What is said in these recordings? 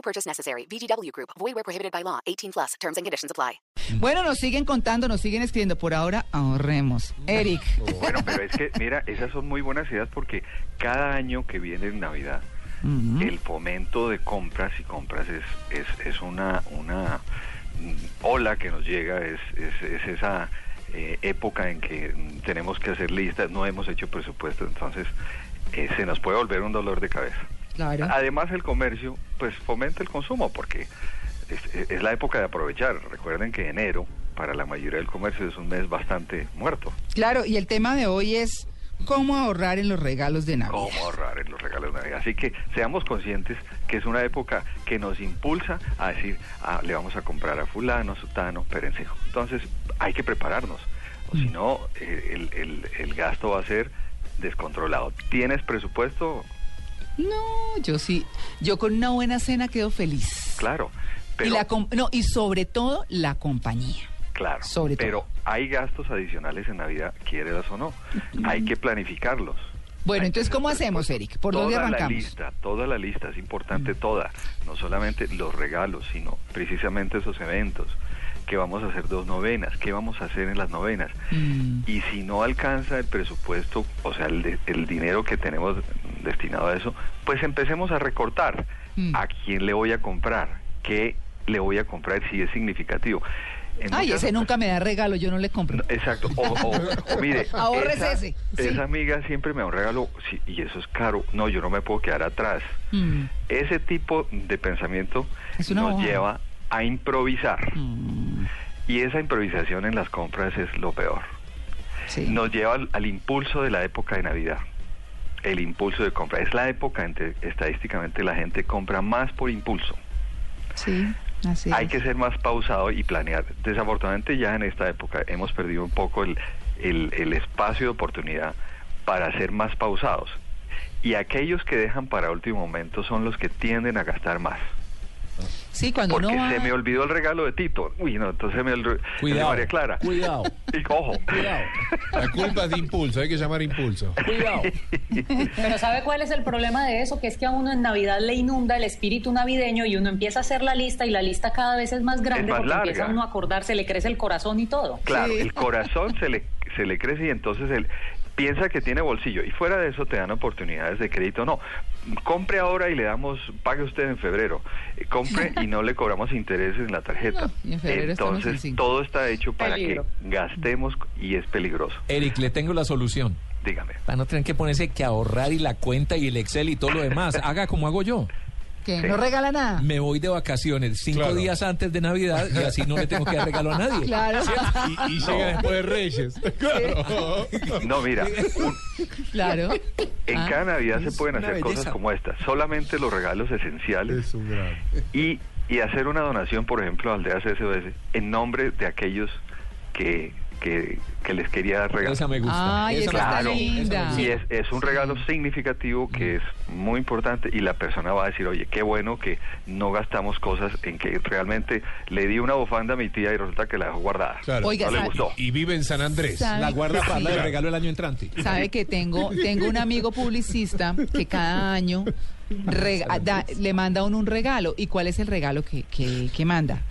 No purchase necessary. VGW Group. Void where prohibited by law. 18 plus. Terms and conditions apply. Bueno, nos siguen contando, nos siguen escribiendo. Por ahora, ahorremos. Eric. Bueno, pero es que, mira, esas son muy buenas ideas porque cada año que viene en Navidad, el fomento de compras y compras es, es, es una, una mm, ola que nos llega, es, es, es esa eh, época en que mm, tenemos que hacer listas, no hemos hecho presupuesto, entonces eh, se nos puede volver un dolor de cabeza. Claro. Además el comercio pues fomenta el consumo porque es, es la época de aprovechar. Recuerden que enero para la mayoría del comercio es un mes bastante muerto. Claro, y el tema de hoy es cómo ahorrar en los regalos de Navidad. cómo ahorrar en los regalos de Navidad. Así que seamos conscientes que es una época que nos impulsa a decir, ah, le vamos a comprar a fulano, sutano, perencejo. Entonces hay que prepararnos, o si no, eh, el, el- el gasto va a ser descontrolado. ¿Tienes presupuesto? No, yo sí. Yo con una buena cena quedo feliz. Claro. y Pero, la com- no, y sobre todo la compañía. claro, sobre todo. pero hay gastos adicionales en Navidad, quieras o no. Hay que planificarlos. Bueno, entonces, ¿cómo hacemos. Eric? ¿Por dónde arrancamos? Mm. la lista, toda la lista, es importante toda. No solamente los regalos, sino precisamente esos eventos. ¿Qué vamos a hacer dos novenas? ¿Qué vamos a hacer en las novenas? Mm. Y si no alcanza el presupuesto, o sea, el, de- el dinero que tenemos destinado a eso, pues empecemos a recortar. Mm. ¿A quién le voy a comprar? ¿Qué le voy a comprar si es significativo? En Ay, ese nunca me da regalo, yo no le compro. no, Exacto. O, o- o mire, Ahorres esa, ese, sí. esa amiga siempre me da un regalo sí, y eso es caro. No, yo no me puedo quedar atrás. Mm. Ese tipo de pensamiento nos lleva a improvisar. Mm. Y esa improvisación en las compras es lo peor. Sí. Nos lleva al, al impulso de la época de Navidad. El impulso de compra. Es la época en que estadísticamente la gente compra más por impulso. Sí, así Hay es. que ser más pausado y planear. Desafortunadamente ya en esta época hemos perdido un poco el, el- el espacio de oportunidad para ser más pausados. Y aquellos que dejan para último momento son los que tienden a gastar más. Sí, cuando Porque uno va... se me olvidó el regalo de Tito. Uy, no, entonces me olvidó el de María Clara. cuidado. Y cojo. Cuidado. La culpa es de impulso, hay que llamar impulso. Cuidado. Pero ¿sabe cuál es el problema de eso? Que es que a uno en Navidad le inunda el espíritu navideño y uno empieza a hacer la lista y la lista cada vez es más grande más porque larga. empieza uno a acordarse, le crece el corazón y todo. Claro, Sí. el corazón se le, se le crece y entonces él piensa que tiene bolsillo. Y fuera de eso te dan oportunidades de crédito. No, compre ahora y le damos, pague usted en febrero. Eh, Compre y no le cobramos intereses en la tarjeta. No, y en febrero estamos en entonces todo está hecho para Peligro. que gastemos y es peligroso. Eric, le tengo la solución. Dígame. Para no tener que ponerse que ahorrar y la cuenta y el Excel y todo lo demás. Haga como hago yo. ¿No regala nada? Me voy de vacaciones cinco Claro. días antes de Navidad y así no le tengo que dar regalo a nadie. Claro, Y, y llega después de Reyes. Claro. No, mira, un- claro. en Ah, cada Navidad se pueden hacer cosas como esta. Solamente los regalos esenciales Es un gran. y, y hacer una donación, por ejemplo, a Aldeas SOS en nombre de aquellos que, que, que les quería regalar. Esa me gusta. Ay, esa gusta. linda. Y es, es un regalo significativo que es muy importante y la persona va a decir, oye, qué bueno que no gastamos cosas en que realmente le di una bufanda a mi tía y resulta que la dejó guardada. Claro. Oiga, no le ¿sabe- gustó. Y vive en San Andrés. ¿Sabe? La guarda para Sí. el regalo el año entrante. Sabe que tengo, tengo un amigo publicista que cada año rega- da- le manda a uno un regalo. ¿Y cuál es el regalo que, que, que manda?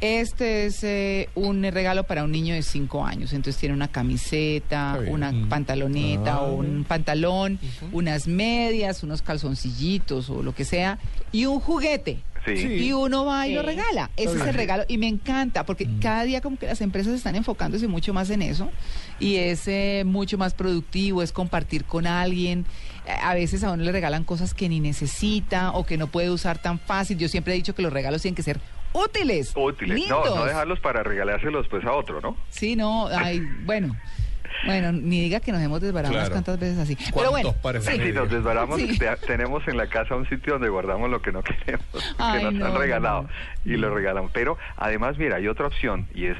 Este es eh, un regalo para un niño de 5 años. Entonces tiene una camiseta, una Mm. pantaloneta Ah. o un pantalón, unas medias, unos calzoncillitos o lo que sea, y un juguete. Sí. Y uno va y lo regala. Ese es el regalo. Y me encanta, porque cada día como que las empresas están enfocándose mucho más en eso. Y es eh, mucho más productivo, es compartir con alguien. Eh, A veces a uno le regalan cosas que ni necesita o que no puede usar tan fácil. Yo siempre he dicho que los regalos tienen que ser útiles. Útiles. No, lindos. no dejarlos para regalárselos pues a otro, ¿no? Sí, no, ay, bueno. Bueno, ni diga que nos hemos Claro. cuantas veces así. Pero ¿Cuántos bueno, sí. Si nos desbaramos, Sí. te- tenemos en la casa un sitio donde guardamos lo que no queremos, que Ay, nos no, han regalado no. y lo regalamos. Pero además, mira, hay otra opción y es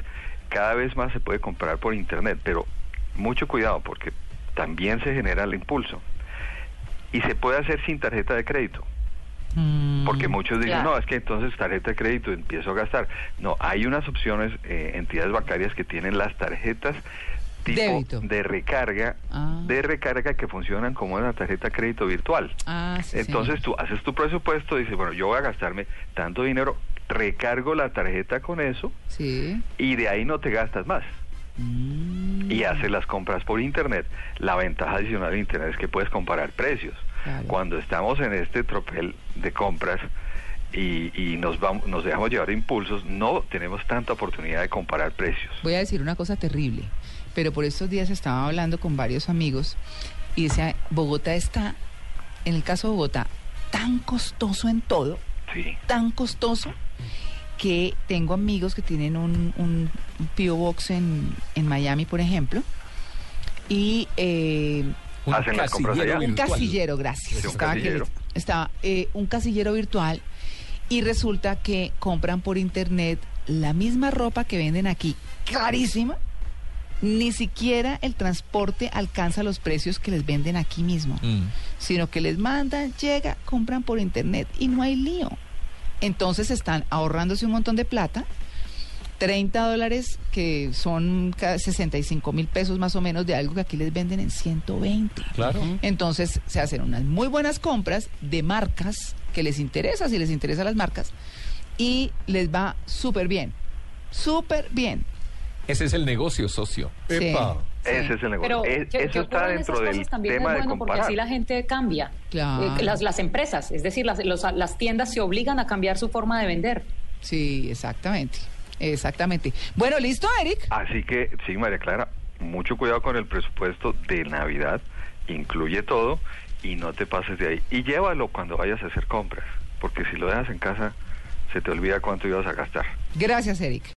cada vez más se puede comprar por internet, pero mucho cuidado porque también se genera el impulso y se puede hacer sin tarjeta de crédito. Mm, Porque muchos dicen, Claro. no, es que entonces tarjeta de crédito empiezo a gastar. No, hay unas opciones, eh, entidades bancarias que tienen las tarjetas tipo Débito. de recarga, Ah. de recarga que funcionan como una tarjeta de crédito virtual. Ah, sí, Entonces señor. tú haces tu presupuesto, dices, bueno, yo voy a gastarme tanto dinero, recargo la tarjeta con eso Sí. y de ahí no te gastas más. Mm, Y haces las compras por internet. La ventaja adicional de internet es que puedes comparar precios. Cuando estamos en este tropel de compras y, y nos vamos, nos dejamos llevar impulsos, no tenemos tanta oportunidad de comparar precios. Voy a decir una cosa terrible, pero por estos días estaba hablando con varios amigos y decía, Bogotá está, en el caso de Bogotá, tan costoso en todo, Sí. tan costoso, que tengo amigos que tienen un, un, un P.O. Box en, en Miami, por ejemplo, y eh, Un Hacen las compras casillero allá. un virtual. casillero, gracias. Sí, un estaba aquí- casillero. estaba eh, un casillero virtual y resulta que compran por internet la misma ropa que venden aquí, carísima. Ni siquiera el transporte alcanza los precios que les venden aquí mismo, Mm. sino que les mandan, llega, compran por internet y no hay lío. Entonces están ahorrándose un montón de plata 30 dólares, que son ca- 65 mil pesos más o menos de algo que aquí les venden en 120. Claro. Entonces se hacen unas muy buenas compras de marcas que les interesa, si les interesan las marcas, y les va súper bien, súper bien. Ese es el negocio, socio. Sí, Epa. sí. Ese es el negocio. Pero Es- que, eso está dentro del también tema es de bueno porque comparar. así la gente cambia. Claro. Eh, las, las empresas, es decir, las, los- las tiendas se obligan a cambiar su forma de vender. Sí, exactamente, exactamente. Bueno, ¿listo, Eric? Así que, sí, María Clara, mucho cuidado con el presupuesto de Navidad, incluye todo y no te pases de ahí. Y llévalo cuando vayas a hacer compras, porque si lo dejas en casa, se te olvida cuánto ibas a gastar. Gracias, Eric.